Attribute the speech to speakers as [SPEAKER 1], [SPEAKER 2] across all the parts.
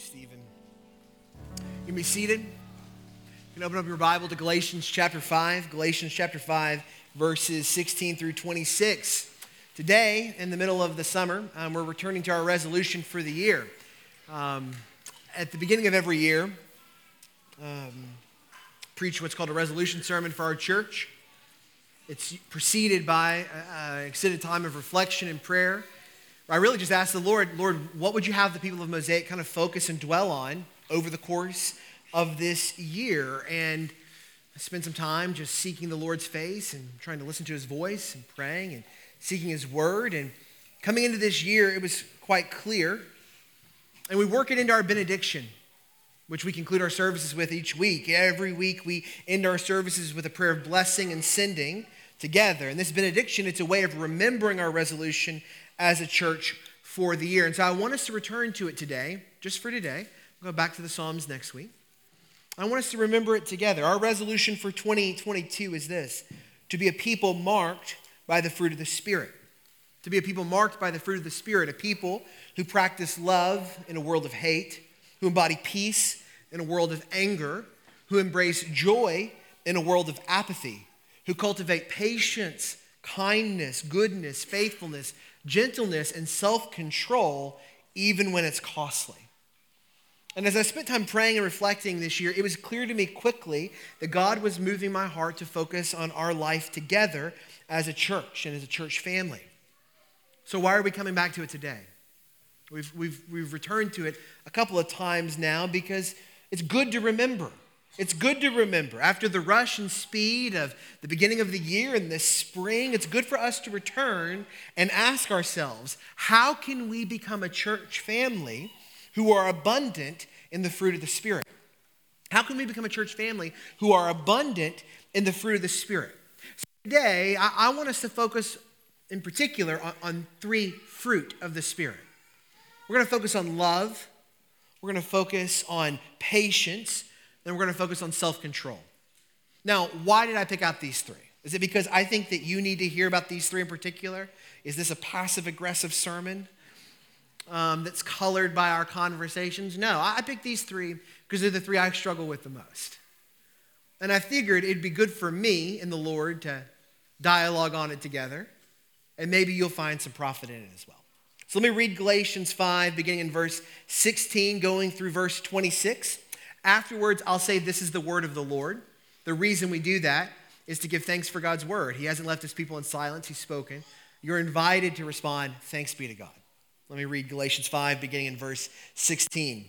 [SPEAKER 1] Stephen. You can be seated. You can open up your Bible to Galatians chapter 5, Galatians chapter 5, verses 16 through 26. Today, in the middle of the summer, um, we're returning to our resolution for the year. Um, at the beginning of every year, um, preach what's called a resolution sermon for our church. It's preceded by an extended time of reflection and prayer. I really just asked the Lord, Lord, what would you have the people of Mosaic kind of focus and dwell on over the course of this year? And I spent some time just seeking the Lord's face and trying to listen to his voice and praying and seeking his word. And coming into this year, it was quite clear. And we work it into our benediction, which we conclude our services with each week. Every week, we end our services with a prayer of blessing and sending together. And this benediction, it's a way of remembering our resolution as a church for the year. And so I want us to return to it today, just for today. We'll go back to the Psalms next week. I want us to remember it together. Our resolution for 2022 is this to be a people marked by the fruit of the Spirit. To be a people marked by the fruit of the Spirit, a people who practice love in a world of hate, who embody peace in a world of anger, who embrace joy in a world of apathy, who cultivate patience, kindness, goodness, faithfulness, gentleness, and self control, even when it's costly. And as I spent time praying and reflecting this year, it was clear to me quickly that God was moving my heart to focus on our life together as a church and as a church family. So, why are we coming back to it today? We've, we've, we've returned to it a couple of times now because it's good to remember. It's good to remember. After the rush and speed of the beginning of the year and this spring, it's good for us to return and ask ourselves how can we become a church family who are abundant in the fruit of the Spirit? How can we become a church family who are abundant in the fruit of the Spirit? So today, I, I want us to focus in particular on, on three fruit of the Spirit. We're going to focus on love, we're going to focus on patience then we're going to focus on self control. Now, why did I pick out these three? Is it because I think that you need to hear about these three in particular? Is this a passive aggressive sermon um, that's colored by our conversations? No, I picked these three because they're the three I struggle with the most. And I figured it'd be good for me and the Lord to dialogue on it together, and maybe you'll find some profit in it as well. So let me read Galatians 5, beginning in verse 16, going through verse 26. Afterwards, I'll say, This is the word of the Lord. The reason we do that is to give thanks for God's word. He hasn't left his people in silence, he's spoken. You're invited to respond, Thanks be to God. Let me read Galatians 5, beginning in verse 16.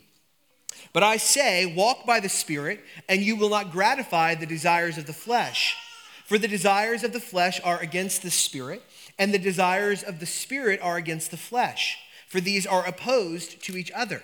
[SPEAKER 1] But I say, walk by the Spirit, and you will not gratify the desires of the flesh. For the desires of the flesh are against the Spirit, and the desires of the Spirit are against the flesh. For these are opposed to each other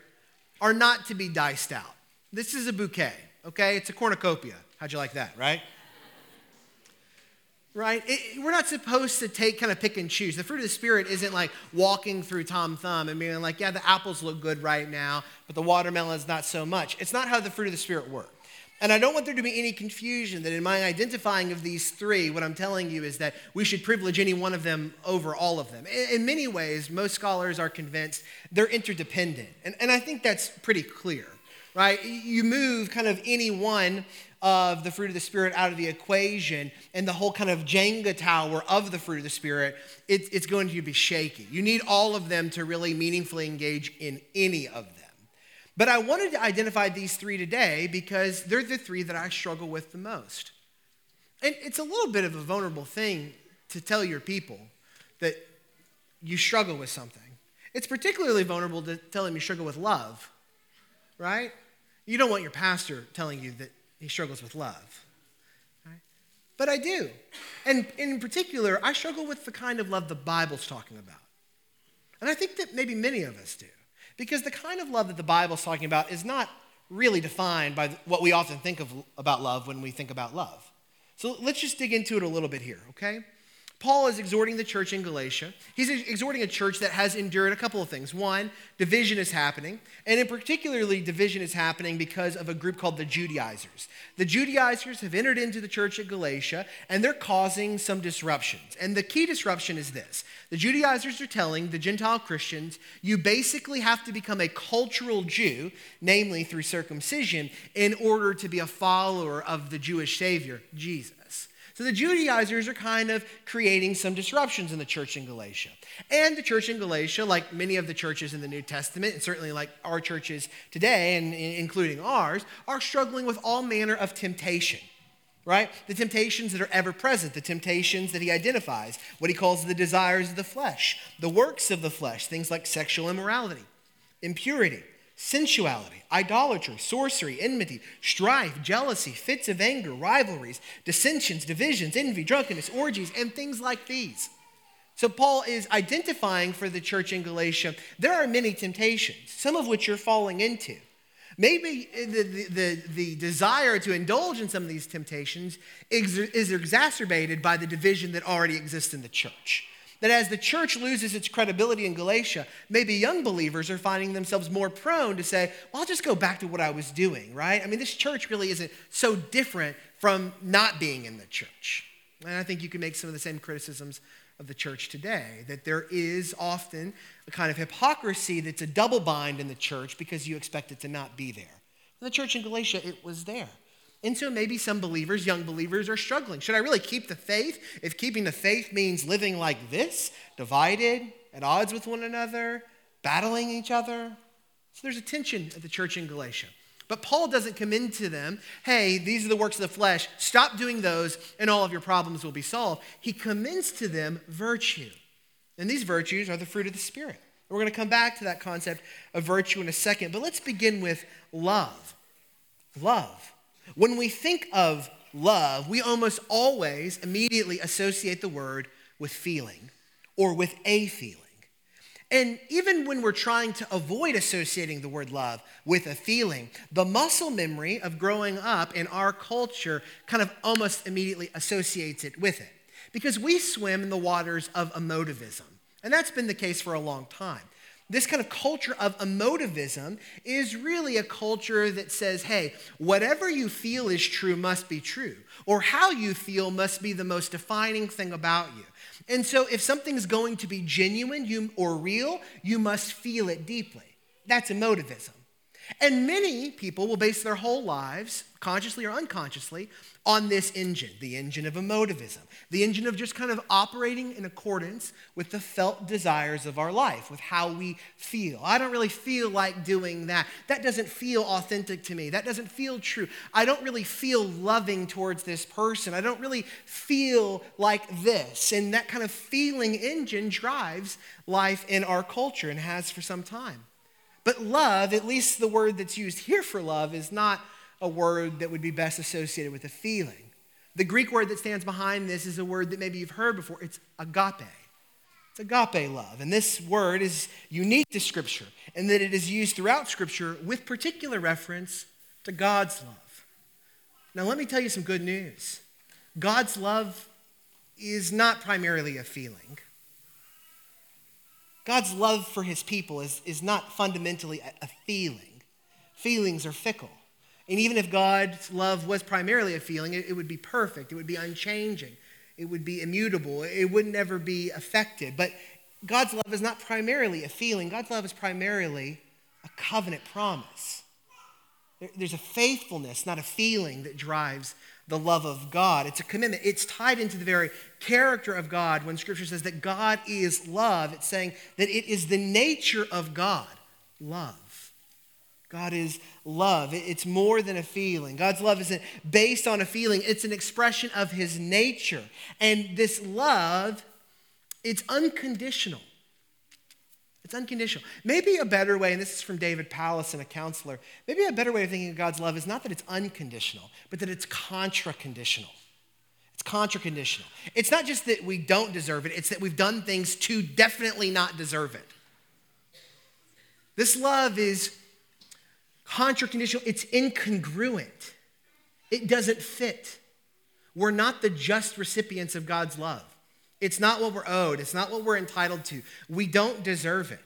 [SPEAKER 1] are not to be diced out. This is a bouquet, okay? It's a cornucopia. How'd you like that, right? right? It, we're not supposed to take kind of pick and choose. The fruit of the Spirit isn't like walking through Tom Thumb and being like, yeah, the apples look good right now, but the watermelon is not so much. It's not how the fruit of the Spirit works. And I don't want there to be any confusion that in my identifying of these three, what I'm telling you is that we should privilege any one of them over all of them. In many ways, most scholars are convinced they're interdependent. And, and I think that's pretty clear, right? You move kind of any one of the fruit of the Spirit out of the equation, and the whole kind of Jenga tower of the fruit of the Spirit, it, it's going to be shaky. You need all of them to really meaningfully engage in any of them. But I wanted to identify these three today because they're the three that I struggle with the most. And it's a little bit of a vulnerable thing to tell your people that you struggle with something. It's particularly vulnerable to tell them you struggle with love, right? You don't want your pastor telling you that he struggles with love. But I do. And in particular, I struggle with the kind of love the Bible's talking about. And I think that maybe many of us do. Because the kind of love that the Bible's talking about is not really defined by what we often think of about love when we think about love. So let's just dig into it a little bit here, okay? Paul is exhorting the church in Galatia. He's exhorting a church that has endured a couple of things. One, division is happening, and in particularly, division is happening because of a group called the Judaizers. The Judaizers have entered into the church at Galatia, and they're causing some disruptions. And the key disruption is this the Judaizers are telling the Gentile Christians, you basically have to become a cultural Jew, namely through circumcision, in order to be a follower of the Jewish Savior, Jesus. So the Judaizers are kind of creating some disruptions in the church in Galatia. And the church in Galatia, like many of the churches in the New Testament, and certainly like our churches today, and including ours, are struggling with all manner of temptation right? The temptations that are ever present, the temptations that he identifies, what he calls the desires of the flesh, the works of the flesh, things like sexual immorality, impurity, sensuality, idolatry, sorcery, enmity, strife, jealousy, fits of anger, rivalries, dissensions, divisions, envy, drunkenness, orgies, and things like these. So, Paul is identifying for the church in Galatia there are many temptations, some of which you're falling into. Maybe the, the, the, the desire to indulge in some of these temptations is, is exacerbated by the division that already exists in the church. That as the church loses its credibility in Galatia, maybe young believers are finding themselves more prone to say, well, I'll just go back to what I was doing, right? I mean, this church really isn't so different from not being in the church. And I think you can make some of the same criticisms of the church today that there is often a kind of hypocrisy that's a double bind in the church because you expect it to not be there. In the church in Galatia, it was there. And so maybe some believers, young believers, are struggling. Should I really keep the faith if keeping the faith means living like this, divided, at odds with one another, battling each other? So there's a tension at the church in Galatia. But Paul doesn't come into them, hey, these are the works of the flesh, stop doing those, and all of your problems will be solved. He commends to them virtue. And these virtues are the fruit of the Spirit. We're going to come back to that concept of virtue in a second, but let's begin with love. Love. When we think of love, we almost always immediately associate the word with feeling or with a feeling. And even when we're trying to avoid associating the word love with a feeling, the muscle memory of growing up in our culture kind of almost immediately associates it with it. Because we swim in the waters of emotivism. And that's been the case for a long time this kind of culture of emotivism is really a culture that says, hey, whatever you feel is true must be true, or how you feel must be the most defining thing about you. And so if something's going to be genuine you, or real, you must feel it deeply. That's emotivism. And many people will base their whole lives, consciously or unconsciously, on this engine, the engine of emotivism, the engine of just kind of operating in accordance with the felt desires of our life, with how we feel. I don't really feel like doing that. That doesn't feel authentic to me. That doesn't feel true. I don't really feel loving towards this person. I don't really feel like this. And that kind of feeling engine drives life in our culture and has for some time. But love, at least the word that's used here for love, is not a word that would be best associated with a feeling. The Greek word that stands behind this is a word that maybe you've heard before. It's agape. It's agape love. And this word is unique to Scripture in that it is used throughout Scripture with particular reference to God's love. Now, let me tell you some good news God's love is not primarily a feeling. God's love for his people is, is not fundamentally a, a feeling. Feelings are fickle. And even if God's love was primarily a feeling, it, it would be perfect, it would be unchanging, it would be immutable, it would never be affected. But God's love is not primarily a feeling, God's love is primarily a covenant promise. There's a faithfulness, not a feeling, that drives the love of God. It's a commitment. It's tied into the very character of God when Scripture says that God is love. It's saying that it is the nature of God, love. God is love. It's more than a feeling. God's love isn't based on a feeling, it's an expression of his nature. And this love, it's unconditional. It's unconditional. Maybe a better way, and this is from David Powlison, a counselor, maybe a better way of thinking of God's love is not that it's unconditional, but that it's contra conditional. It's contra conditional. It's not just that we don't deserve it, it's that we've done things to definitely not deserve it. This love is contra conditional, it's incongruent, it doesn't fit. We're not the just recipients of God's love. It's not what we're owed, it's not what we're entitled to. We don't deserve it.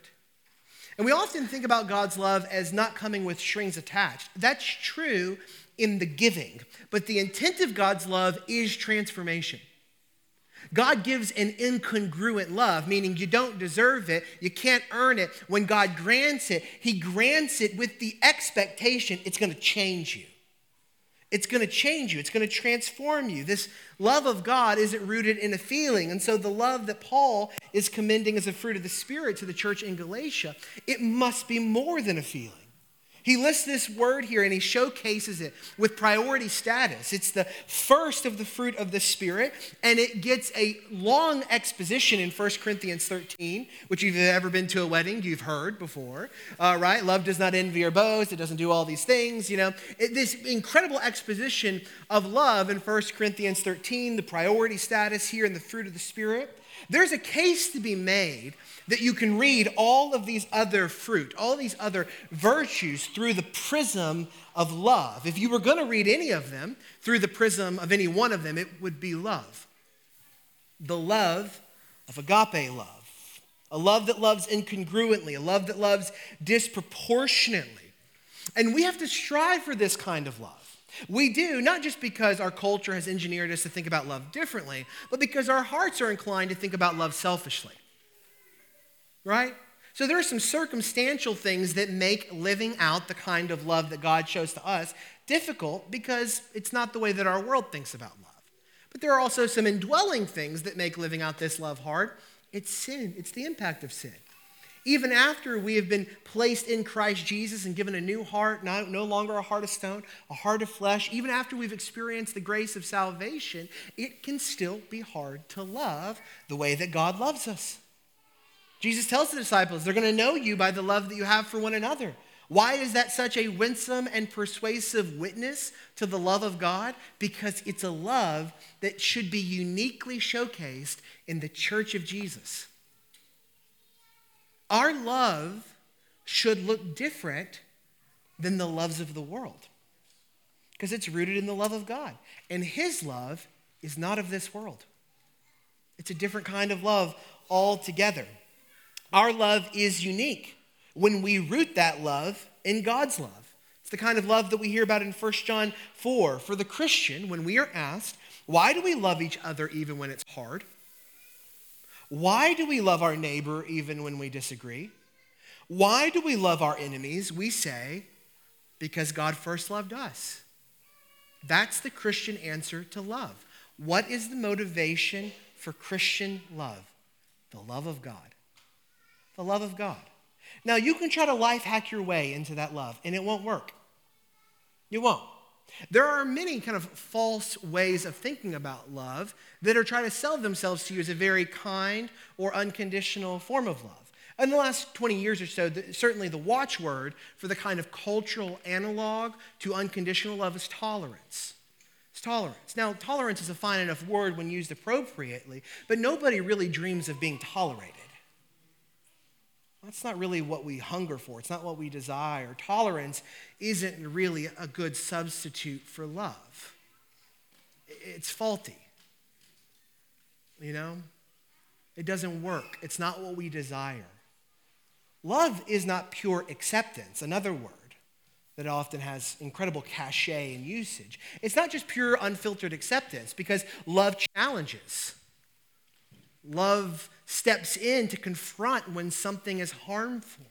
[SPEAKER 1] And we often think about God's love as not coming with strings attached. That's true in the giving, but the intent of God's love is transformation. God gives an incongruent love, meaning you don't deserve it, you can't earn it. When God grants it, He grants it with the expectation it's going to change you. It's going to change you, it's going to transform you. This love of God isn't rooted in a feeling. And so, the love that Paul is commending as a fruit of the Spirit to the church in Galatia, it must be more than a feeling. He lists this word here and he showcases it with priority status. It's the first of the fruit of the Spirit, and it gets a long exposition in 1 Corinthians 13, which if you've ever been to a wedding, you've heard before, uh, right? Love does not envy or boast, it doesn't do all these things, you know. It, this incredible exposition of love in 1 Corinthians 13, the priority status here in the fruit of the Spirit. There's a case to be made that you can read all of these other fruit, all these other virtues through the prism of love. If you were going to read any of them through the prism of any one of them, it would be love. The love of agape love. A love that loves incongruently, a love that loves disproportionately. And we have to strive for this kind of love. We do, not just because our culture has engineered us to think about love differently, but because our hearts are inclined to think about love selfishly right? So there are some circumstantial things that make living out the kind of love that God shows to us difficult because it's not the way that our world thinks about love. But there are also some indwelling things that make living out this love hard. It's sin, it's the impact of sin. Even after we have been placed in Christ Jesus and given a new heart, no, no longer a heart of stone, a heart of flesh, even after we've experienced the grace of salvation, it can still be hard to love the way that God loves us. Jesus tells the disciples, they're going to know you by the love that you have for one another. Why is that such a winsome and persuasive witness to the love of God? Because it's a love that should be uniquely showcased in the church of Jesus. Our love should look different than the loves of the world because it's rooted in the love of God. And His love is not of this world, it's a different kind of love altogether. Our love is unique when we root that love in God's love. It's the kind of love that we hear about in 1 John 4. For the Christian, when we are asked, why do we love each other even when it's hard? Why do we love our neighbor even when we disagree? Why do we love our enemies? We say, because God first loved us. That's the Christian answer to love. What is the motivation for Christian love? The love of God the love of God. Now, you can try to life hack your way into that love, and it won't work. You won't. There are many kind of false ways of thinking about love that are trying to sell themselves to you as a very kind or unconditional form of love. In the last 20 years or so, certainly the watchword for the kind of cultural analog to unconditional love is tolerance. It's tolerance. Now, tolerance is a fine enough word when used appropriately, but nobody really dreams of being tolerated. That's not really what we hunger for. It's not what we desire. Tolerance isn't really a good substitute for love. It's faulty. You know? It doesn't work. It's not what we desire. Love is not pure acceptance, another word that often has incredible cachet and usage. It's not just pure unfiltered acceptance because love challenges. Love steps in to confront when something is harmful.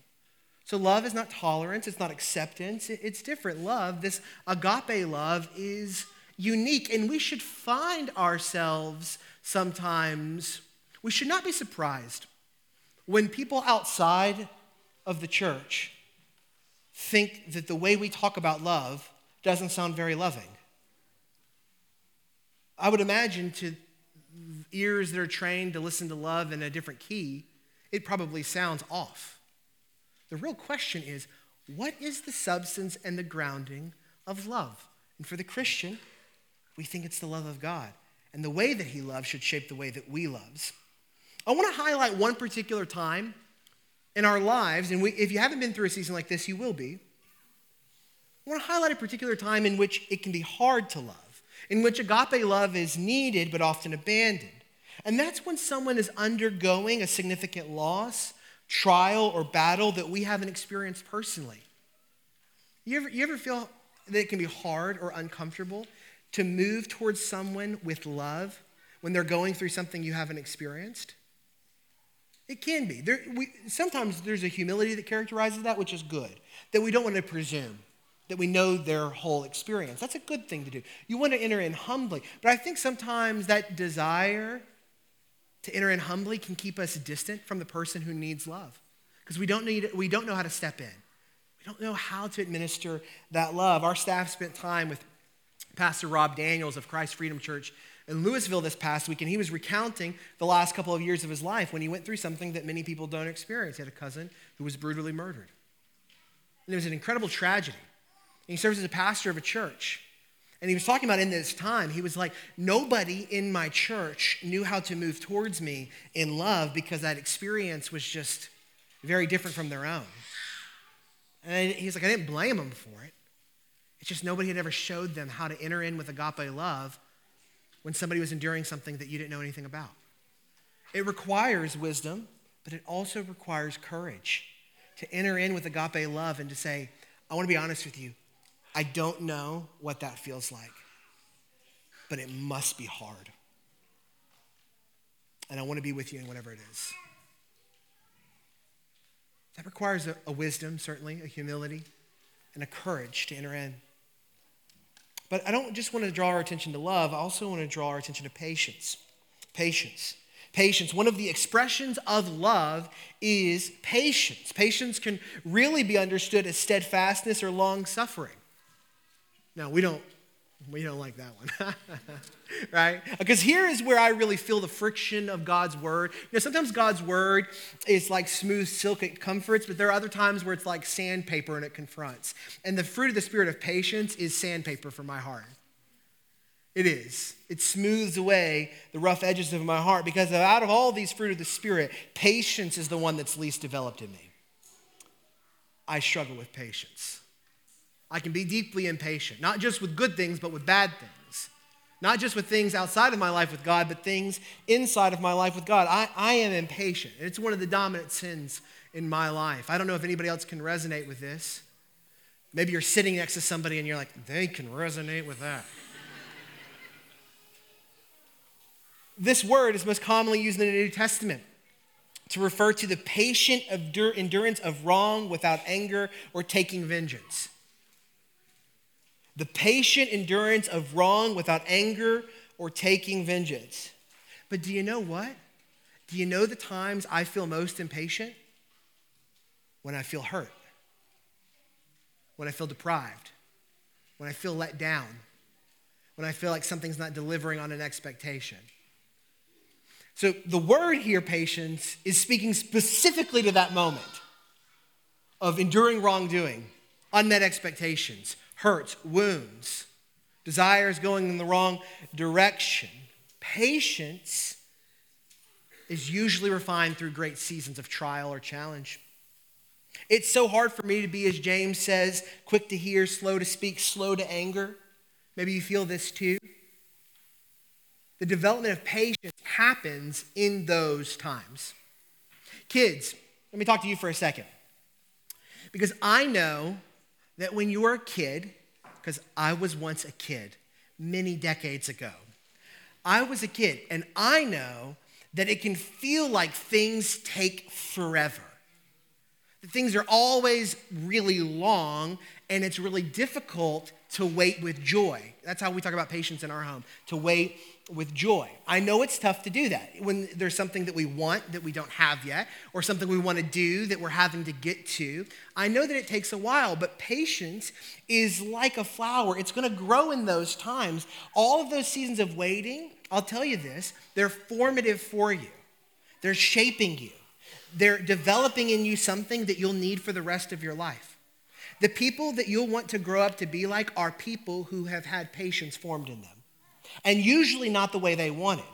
[SPEAKER 1] So, love is not tolerance, it's not acceptance, it's different. Love, this agape love, is unique, and we should find ourselves sometimes, we should not be surprised when people outside of the church think that the way we talk about love doesn't sound very loving. I would imagine to ears that are trained to listen to love in a different key, it probably sounds off. The real question is what is the substance and the grounding of love? And for the Christian, we think it's the love of God. And the way that he loves should shape the way that we loves. I want to highlight one particular time in our lives, and we, if you haven't been through a season like this, you will be. I want to highlight a particular time in which it can be hard to love, in which agape love is needed but often abandoned. And that's when someone is undergoing a significant loss, trial, or battle that we haven't experienced personally. You ever, you ever feel that it can be hard or uncomfortable to move towards someone with love when they're going through something you haven't experienced? It can be. There, we, sometimes there's a humility that characterizes that, which is good, that we don't want to presume that we know their whole experience. That's a good thing to do. You want to enter in humbly. But I think sometimes that desire to enter in humbly can keep us distant from the person who needs love because we don't need we don't know how to step in. We don't know how to administer that love. Our staff spent time with Pastor Rob Daniels of Christ Freedom Church in Louisville this past week, and he was recounting the last couple of years of his life when he went through something that many people don't experience. He had a cousin who was brutally murdered. And it was an incredible tragedy. And he serves as a pastor of a church. And he was talking about in this time, he was like, nobody in my church knew how to move towards me in love because that experience was just very different from their own. And he's like, I didn't blame them for it. It's just nobody had ever showed them how to enter in with agape love when somebody was enduring something that you didn't know anything about. It requires wisdom, but it also requires courage to enter in with agape love and to say, I want to be honest with you. I don't know what that feels like, but it must be hard. And I want to be with you in whatever it is. That requires a, a wisdom, certainly, a humility, and a courage to enter in. But I don't just want to draw our attention to love, I also want to draw our attention to patience. Patience. Patience. One of the expressions of love is patience. Patience can really be understood as steadfastness or long suffering. Now, we don't we don't like that one, right? Because here is where I really feel the friction of God's word. You know, sometimes God's word is like smooth silk, it comforts, but there are other times where it's like sandpaper and it confronts. And the fruit of the spirit of patience is sandpaper for my heart. It is. It smooths away the rough edges of my heart because out of all these fruit of the spirit, patience is the one that's least developed in me. I struggle with patience. I can be deeply impatient, not just with good things, but with bad things. Not just with things outside of my life with God, but things inside of my life with God. I, I am impatient. It's one of the dominant sins in my life. I don't know if anybody else can resonate with this. Maybe you're sitting next to somebody and you're like, they can resonate with that. this word is most commonly used in the New Testament to refer to the patient endurance of wrong without anger or taking vengeance the patient endurance of wrong without anger or taking vengeance. But do you know what? Do you know the times I feel most impatient? When I feel hurt, when I feel deprived, when I feel let down, when I feel like something's not delivering on an expectation. So the word here, patience, is speaking specifically to that moment of enduring wrongdoing, unmet expectations, hurts, wounds, desires going in the wrong direction. Patience is usually refined through great seasons of trial or challenge. It's so hard for me to be, as James says, quick to hear, slow to speak, slow to anger. Maybe you feel this too. The development of patience happens in those times. Kids, let me talk to you for a second. Because I know that when you were a kid, because I was once a kid many decades ago, I was a kid, and I know that it can feel like things take forever. that things are always really long and it's really difficult to wait with joy. That's how we talk about patience in our home, to wait with joy. I know it's tough to do that when there's something that we want that we don't have yet, or something we want to do that we're having to get to. I know that it takes a while, but patience is like a flower. It's going to grow in those times. All of those seasons of waiting, I'll tell you this, they're formative for you, they're shaping you, they're developing in you something that you'll need for the rest of your life. The people that you'll want to grow up to be like are people who have had patience formed in them and usually not the way they wanted.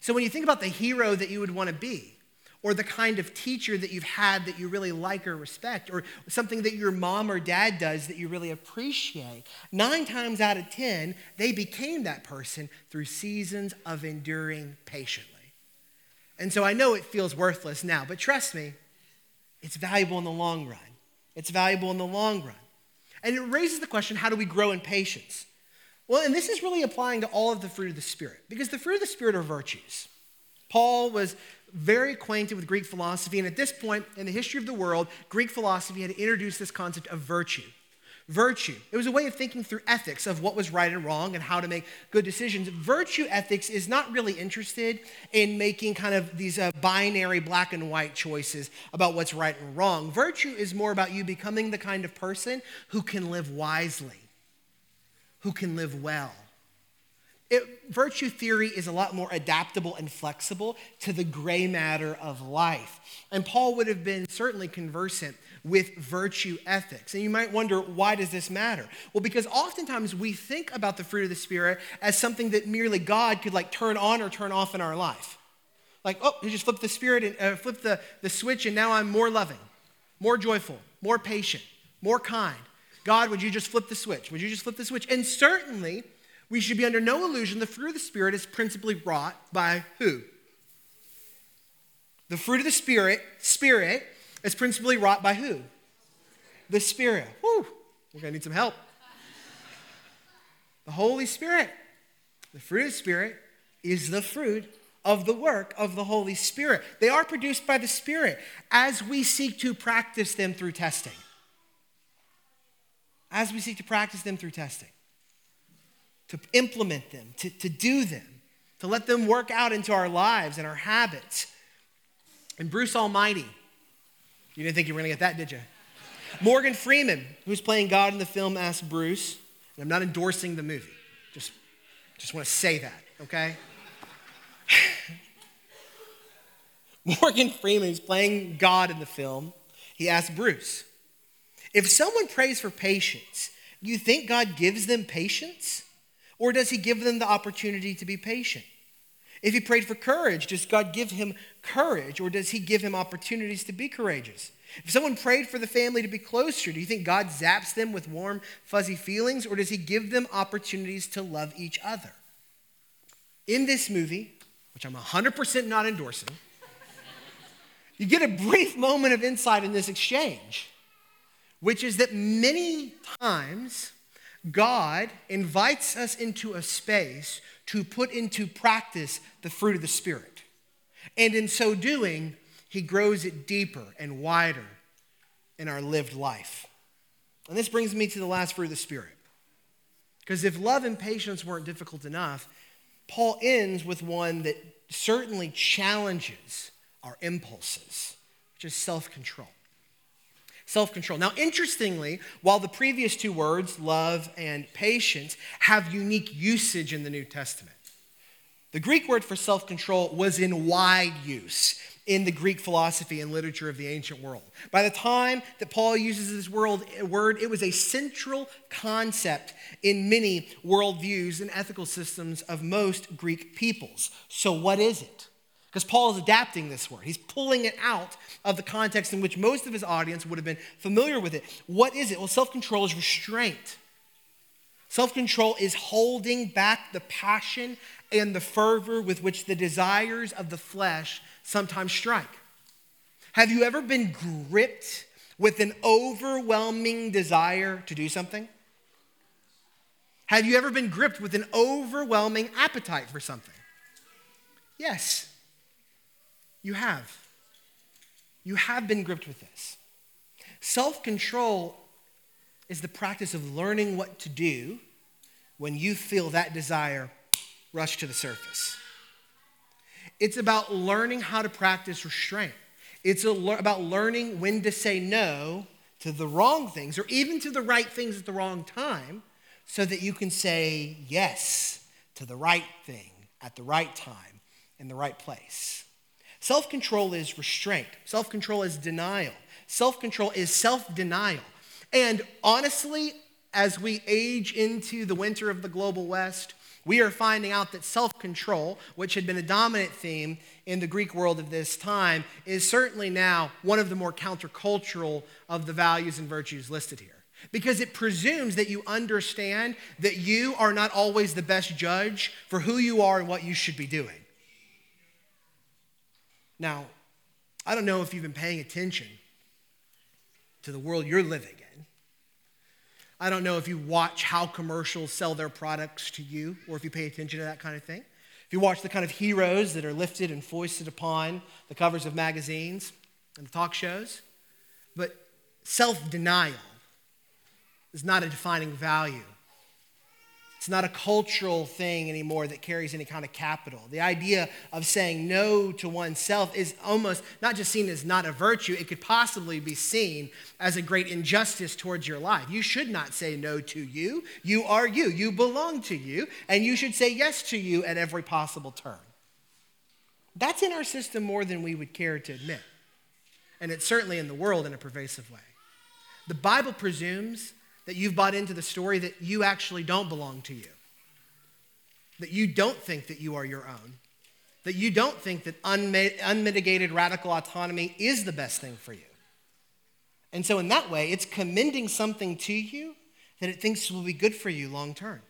[SPEAKER 1] So when you think about the hero that you would want to be, or the kind of teacher that you've had that you really like or respect, or something that your mom or dad does that you really appreciate, nine times out of 10, they became that person through seasons of enduring patiently. And so I know it feels worthless now, but trust me, it's valuable in the long run. It's valuable in the long run. And it raises the question how do we grow in patience? Well, and this is really applying to all of the fruit of the Spirit, because the fruit of the Spirit are virtues. Paul was very acquainted with Greek philosophy, and at this point in the history of the world, Greek philosophy had introduced this concept of virtue. Virtue. It was a way of thinking through ethics of what was right and wrong and how to make good decisions. Virtue ethics is not really interested in making kind of these uh, binary black and white choices about what's right and wrong. Virtue is more about you becoming the kind of person who can live wisely who can live well. It, virtue theory is a lot more adaptable and flexible to the gray matter of life. And Paul would have been certainly conversant with virtue ethics. And you might wonder, why does this matter? Well, because oftentimes we think about the fruit of the Spirit as something that merely God could like turn on or turn off in our life. Like, oh, you just flip the Spirit and uh, flip the, the switch, and now I'm more loving, more joyful, more patient, more kind, God, would you just flip the switch? Would you just flip the switch? And certainly, we should be under no illusion the fruit of the Spirit is principally wrought by who? The fruit of the Spirit, Spirit, is principally wrought by who? The Spirit. Whew, we're to need some help. The Holy Spirit. The fruit of the Spirit is the fruit of the work of the Holy Spirit. They are produced by the Spirit as we seek to practice them through testing as we seek to practice them through testing, to implement them, to, to do them, to let them work out into our lives and our habits. And Bruce Almighty, you didn't think you were going to get that, did you? Morgan Freeman, who's playing God in the film, asked Bruce, and I'm not endorsing the movie, just, just want to say that, okay? Morgan Freeman, who's playing God in the film, he asked Bruce, if someone prays for patience, do you think God gives them patience? Or does he give them the opportunity to be patient? If he prayed for courage, does God give him courage or does he give him opportunities to be courageous? If someone prayed for the family to be closer, do you think God zaps them with warm, fuzzy feelings or does he give them opportunities to love each other? In this movie, which I'm 100% not endorsing, you get a brief moment of insight in this exchange which is that many times God invites us into a space to put into practice the fruit of the Spirit. And in so doing, He grows it deeper and wider in our lived life. And this brings me to the last fruit of the Spirit. Because if love and patience weren't difficult enough, Paul ends with one that certainly challenges our impulses, which is self control self control. Now, interestingly, while the previous two words, love and patience, have unique usage in the New Testament, the Greek word for self control was in wide use in the Greek philosophy and literature of the ancient world. By the time that Paul uses this word, it was a central concept in many worldviews and ethical systems of most Greek peoples. So, what is it? Because Paul is adapting this word. He's pulling it out of the context in which most of his audience would have been familiar with it. What is it? Well, self control is restraint. Self control is holding back the passion and the fervor with which the desires of the flesh sometimes strike. Have you ever been gripped with an overwhelming desire to do something? Have you ever been gripped with an overwhelming appetite for something? Yes. You have. You have been gripped with this. Self control is the practice of learning what to do when you feel that desire rush to the surface. It's about learning how to practice restraint. It's about learning when to say no to the wrong things or even to the right things at the wrong time so that you can say yes to the right thing at the right time in the right place. Self control is restraint, self control is denial, self control is self denial. And honestly, as we age into the winter of the global West, we are finding out that self control, which had been a dominant theme in the Greek world of this time, is certainly now one of the more countercultural of the values and virtues listed here. Because it presumes that you understand that you are not always the best judge for who you are and what you should be doing. Now, I don't know if you've been paying attention to the world you're living in. I don't know if you watch how commercials sell their products to you or if you pay attention to that kind of thing. If you watch the kind of heroes that are lifted and foisted upon the covers of magazines and talk shows. But self denial is not a defining value it's not a cultural thing anymore that carries any kind of capital. The idea of saying no to oneself is almost not just seen as not a virtue, it could possibly be seen as a great injustice towards your life. You should not say no to you. You are you, you belong to you, and you should say yes to you at every possible turn. That's in our system more than we would care to admit. And it's certainly in the world in a pervasive way. The Bible presumes that you've bought into the story that you actually don't belong to you, that you don't think that you are your own, that you don't think that unmitigated radical autonomy is the best thing for you. And so, in that way, it's commending something to you that it thinks will be good for you long term,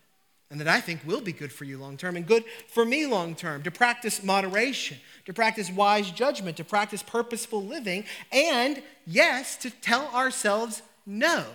[SPEAKER 1] and that I think will be good for you long term and good for me long term. To practice moderation, to practice wise judgment, to practice purposeful living, and yes, to tell ourselves no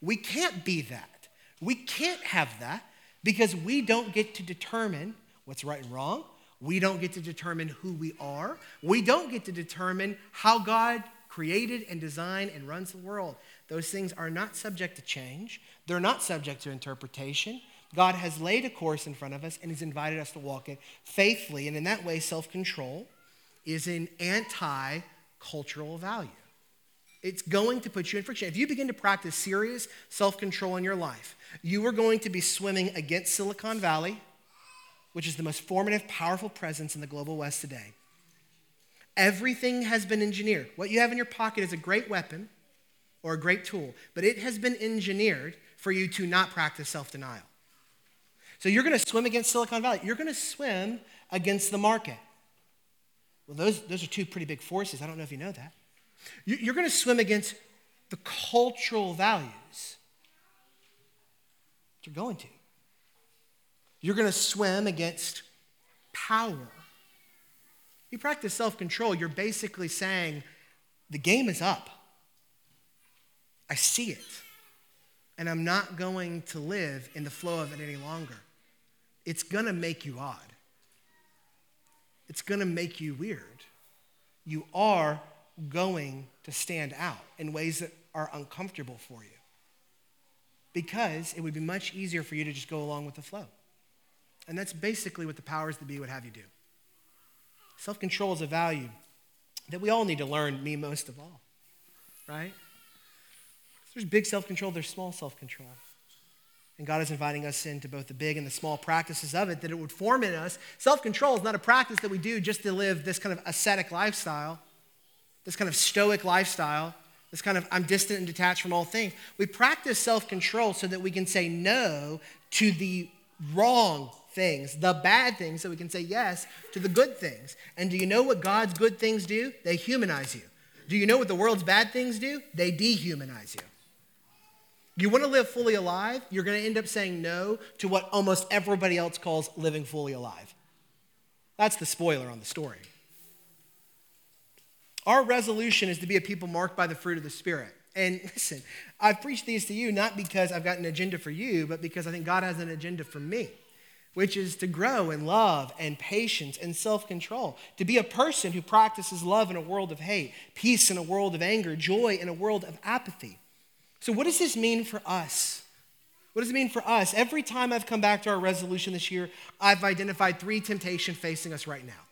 [SPEAKER 1] we can't be that. We can't have that because we don't get to determine what's right and wrong. We don't get to determine who we are. We don't get to determine how God created and designed and runs the world. Those things are not subject to change, they're not subject to interpretation. God has laid a course in front of us and He's invited us to walk it faithfully. And in that way, self control is an anti cultural value. It's going to put you in friction. If you begin to practice serious self control in your life, you are going to be swimming against Silicon Valley, which is the most formative, powerful presence in the global West today. Everything has been engineered. What you have in your pocket is a great weapon or a great tool, but it has been engineered for you to not practice self denial. So you're going to swim against Silicon Valley. You're going to swim against the market. Well, those, those are two pretty big forces. I don't know if you know that. You're going to swim against the cultural values. that You're going to. You're going to swim against power. You practice self control, you're basically saying, the game is up. I see it. And I'm not going to live in the flow of it any longer. It's going to make you odd. It's going to make you weird. You are going to stand out in ways that are uncomfortable for you. Because it would be much easier for you to just go along with the flow. And that's basically what the powers that be would have you do. Self control is a value that we all need to learn, me most of all, right? There's big self control, there's small self control. And God is inviting us into both the big and the small practices of it, that it would form in us. Self control is not a practice that we do just to live this kind of ascetic lifestyle this kind of stoic lifestyle, this kind of I'm distant and detached from all things. We practice self control so that we can say no to the wrong things, the bad things, so we can say yes to the good things. And do you know what God's good things do? They humanize you. Do you know what the world's bad things do? They dehumanize you. You want to live fully alive? You're going to end up saying no to what almost everybody else calls living fully alive. That's the spoiler on the story. Our resolution is to be a people marked by the fruit of the Spirit. And listen, I've preached these to you not because I've got an agenda for you, but because I think God has an agenda for me. which is to grow in love and patience and self control, to be a person who practices love in a world of hate, peace in a world of anger, joy in a world of apathy. So, what does this mean for us? What does it mean for us? Every time I've come back to our resolution this year, I've identified three temptations facing us right now.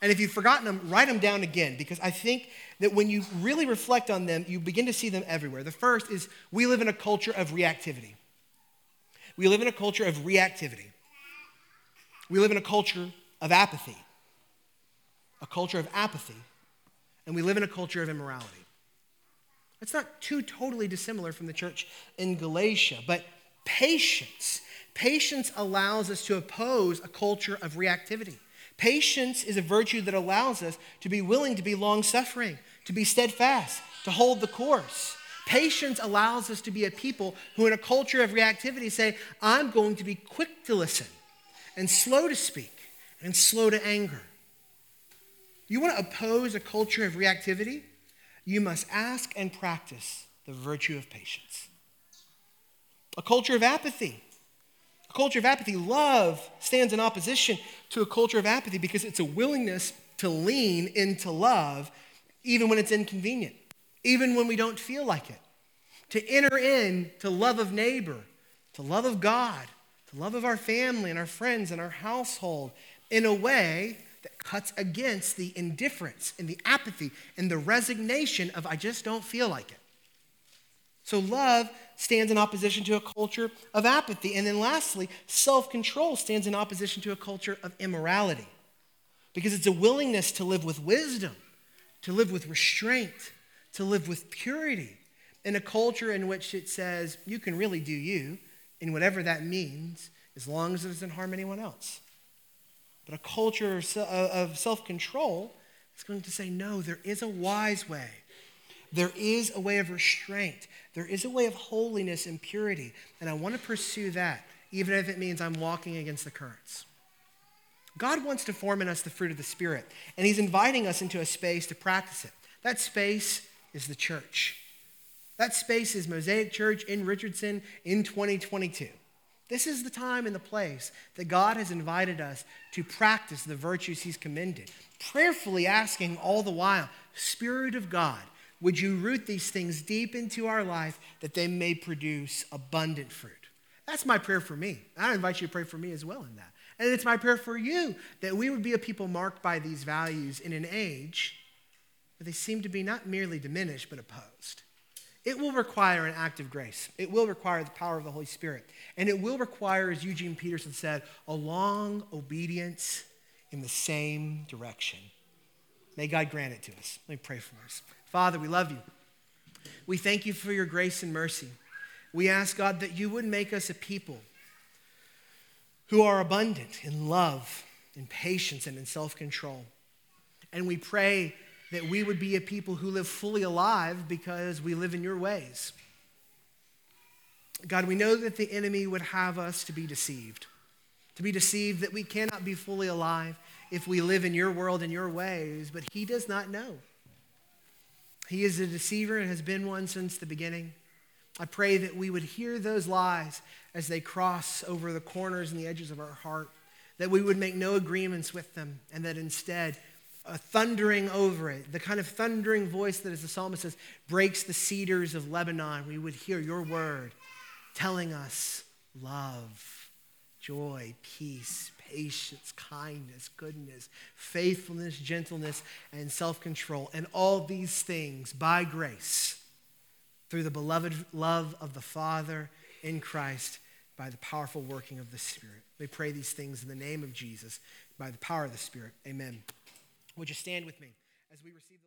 [SPEAKER 1] And if you've forgotten them, write them down again because I think that when you really reflect on them, you begin to see them everywhere. The first is we live in a culture of reactivity. We live in a culture of reactivity. We live in a culture of apathy, a culture of apathy, and we live in a culture of immorality. It's not too totally dissimilar from the church in Galatia, but patience. Patience allows us to oppose a culture of reactivity. Patience is a virtue that allows us to be willing to be long suffering, to be steadfast, to hold the course. Patience allows us to be a people who, in a culture of reactivity, say, I'm going to be quick to listen and slow to speak and slow to anger. You want to oppose a culture of reactivity? You must ask and practice the virtue of patience. A culture of apathy. Culture of apathy. Love stands in opposition to a culture of apathy because it's a willingness to lean into love even when it's inconvenient, even when we don't feel like it. To enter in to love of neighbor, to love of God, to love of our family and our friends and our household in a way that cuts against the indifference and the apathy and the resignation of I just don't feel like it. So love stands in opposition to a culture of apathy. And then lastly, self control stands in opposition to a culture of immorality because it's a willingness to live with wisdom, to live with restraint, to live with purity in a culture in which it says you can really do you in whatever that means as long as it doesn't harm anyone else. But a culture of self control is going to say, no, there is a wise way. There is a way of restraint. There is a way of holiness and purity. And I want to pursue that, even if it means I'm walking against the currents. God wants to form in us the fruit of the Spirit, and He's inviting us into a space to practice it. That space is the church. That space is Mosaic Church in Richardson in 2022. This is the time and the place that God has invited us to practice the virtues He's commended, prayerfully asking all the while, Spirit of God, would you root these things deep into our life that they may produce abundant fruit? That's my prayer for me. I invite you to pray for me as well in that. And it's my prayer for you that we would be a people marked by these values in an age where they seem to be not merely diminished, but opposed. It will require an act of grace. It will require the power of the Holy Spirit. And it will require, as Eugene Peterson said, a long obedience in the same direction. May God grant it to us. Let me pray for us. Father, we love you. We thank you for your grace and mercy. We ask, God, that you would make us a people who are abundant in love, in patience, and in self control. And we pray that we would be a people who live fully alive because we live in your ways. God, we know that the enemy would have us to be deceived, to be deceived that we cannot be fully alive if we live in your world and your ways, but he does not know. He is a deceiver and has been one since the beginning. I pray that we would hear those lies as they cross over the corners and the edges of our heart, that we would make no agreements with them, and that instead, a thundering over it, the kind of thundering voice that, as the psalmist says, breaks the cedars of Lebanon, we would hear your word telling us love, joy, peace, patience, kindness, goodness, faithfulness, gentleness, and self control. And all these things by grace through the beloved love of the Father in Christ by the powerful working of the Spirit. We pray these things in the name of Jesus by the power of the Spirit. Amen. Would you stand with me as we receive